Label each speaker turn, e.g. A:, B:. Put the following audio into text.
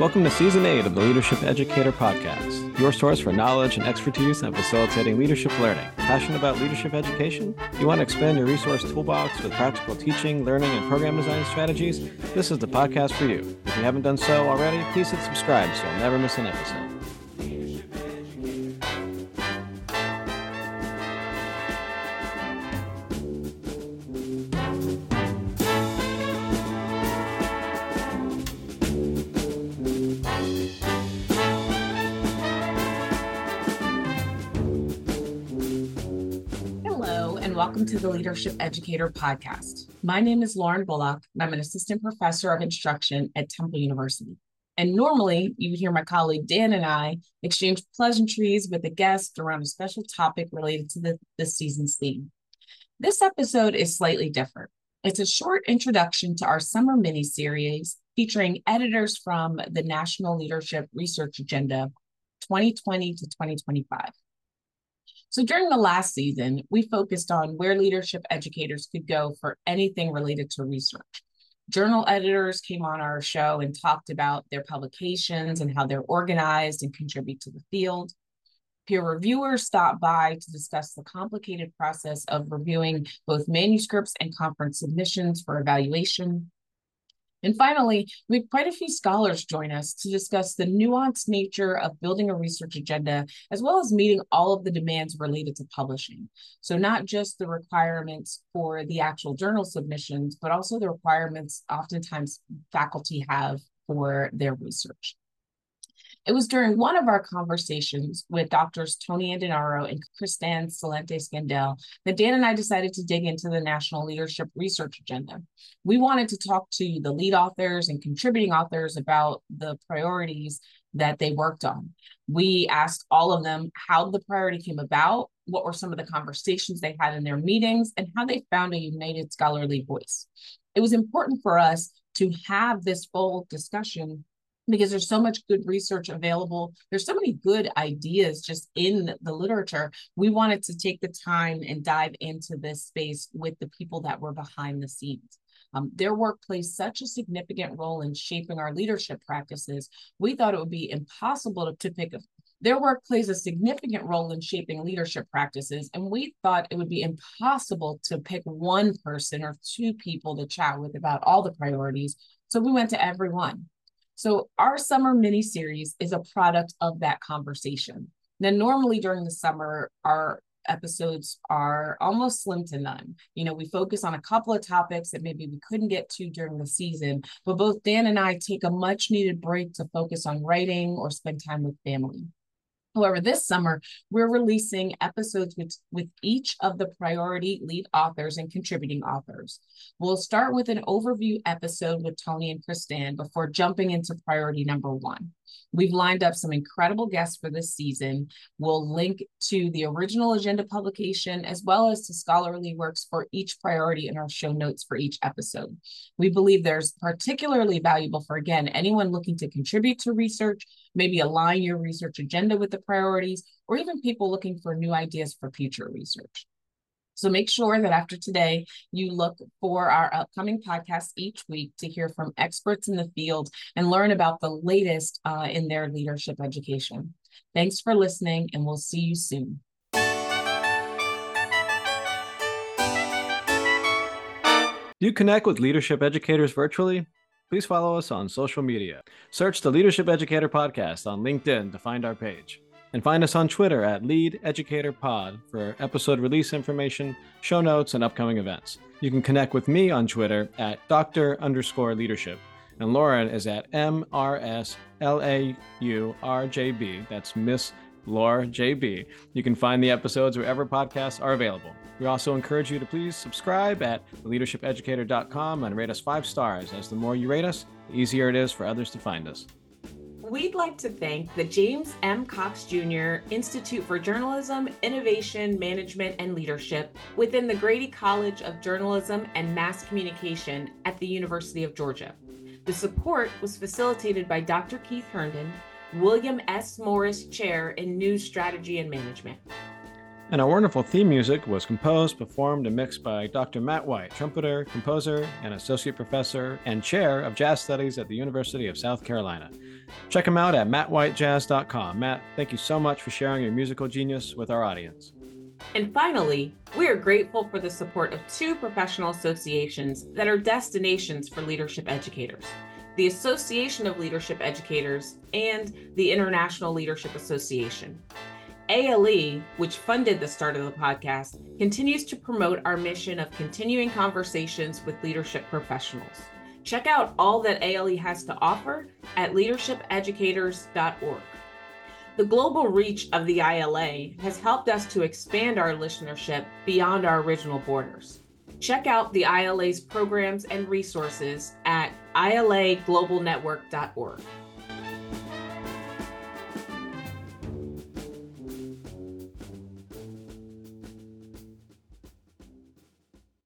A: Welcome to Season 8 of the Leadership Educator Podcast, your source for knowledge and expertise in facilitating leadership learning. Passionate about leadership education? You want to expand your resource toolbox with practical teaching, learning, and program design strategies? This is the podcast for you. If you haven't done so already, please hit subscribe so you'll never miss an episode.
B: Welcome to the Leadership Educator Podcast. My name is Lauren Bullock, and I'm an assistant professor of instruction at Temple University. And normally, you would hear my colleague Dan and I exchange pleasantries with a guest around a special topic related to the, season's theme. This episode is slightly different. It's a short introduction to our summer mini series featuring editors from the National Leadership Research Agenda 2020 to 2025. So during the last season, we focused on where leadership educators could go for anything related to research. Journal editors came on our show and talked about their publications and how they're organized and contribute to the field. Peer reviewers stopped by to discuss the complicated process of reviewing both manuscripts and conference submissions for evaluation. And finally, we have quite a few scholars join us to discuss the nuanced nature of building a research agenda, as well as meeting all of the demands related to publishing. So not just the requirements for the actual journal submissions, but also the requirements oftentimes faculty have for their research. It was during one of our conversations with doctors Tony Andenoro and Kristan Cilente Skendall that Dan and I decided to dig into the National Leadership Research Agenda. We wanted to talk to the lead authors and contributing authors about the priorities that they worked on. We asked all of them how the priority came about, what were some of the conversations they had in their meetings, and how they found a united scholarly voice. It was important for us to have this full discussion because there's so much good research available. There's so many good ideas just in the literature. We wanted to take the time and dive into this space with the people that were behind the scenes. Um, their work plays such a significant role in shaping our leadership practices. We thought it would be impossible to, to pick a, their work plays a significant role in shaping leadership practices, and we thought it would be impossible to pick one person or two people to chat with about all the priorities. So we went to everyone. So our summer mini series is a product of that conversation. Now, normally during the summer, our episodes are almost slim to none. You know, we focus on a couple of topics that maybe we couldn't get to during the season, but both Dan and I take a much needed break to focus on writing or spend time with family. However, this summer, we're releasing episodes with, with each of the priority lead authors and contributing authors. We'll start with an overview episode with Tony and Kristan before jumping into priority number one. We've lined up some incredible guests for this season. We'll link to the original agenda publication as well as to scholarly works for each priority in our show notes for each episode. We believe there's particularly valuable for, again, anyone looking to contribute to research, maybe align your research agenda with the priorities, or even people looking for new ideas for future research. So make sure that after today, you look for our upcoming podcast each week to hear from experts in the field and learn about the latest uh, in their leadership education. Thanks for listening, and we'll see you soon. Do
A: you connect with leadership educators virtually? Please follow us on social media. Search the Leadership Educator Podcast on LinkedIn to find our page. And find us on Twitter at Lead Educator Pod for episode release information, show notes, and upcoming events. You can connect with me on Twitter at Dr. underscore leadership. And Lauren is at MRSLAURJB. That's Miss Laura JB. You can find the episodes wherever podcasts are available. We also encourage you to please subscribe at leadershipeducator.com and rate us five stars, as the more you rate us, the easier it is for others to find us
B: we'd like to thank the James M. Cox Jr. Institute for Journalism, Innovation, Management, and Leadership within the Grady College of Journalism and Mass Communication at the University of Georgia. The support was facilitated by Dr. Keith Herndon, William S. Morris Chair in News Strategy and Management.
A: And our wonderful theme music was composed, performed, and mixed by Dr. Matt White, trumpeter, composer, and associate professor and chair of jazz studies at the University of South Carolina. Check him out at mattwhitejazz.com. Matt, thank you so much for sharing your musical genius with our audience.
B: And finally, we are grateful for the support of two professional associations that are destinations for leadership educators the Association of Leadership Educators and the International Leadership Association. ALE, which funded the start of the podcast, continues to promote our mission of continuing conversations with leadership professionals. Check out all that ALE has to offer at leadershipeducators.org. The global reach of the ILA has helped us to expand our listenership beyond our original borders. Check out the ILA's programs and resources at ilaglobalnetwork.org.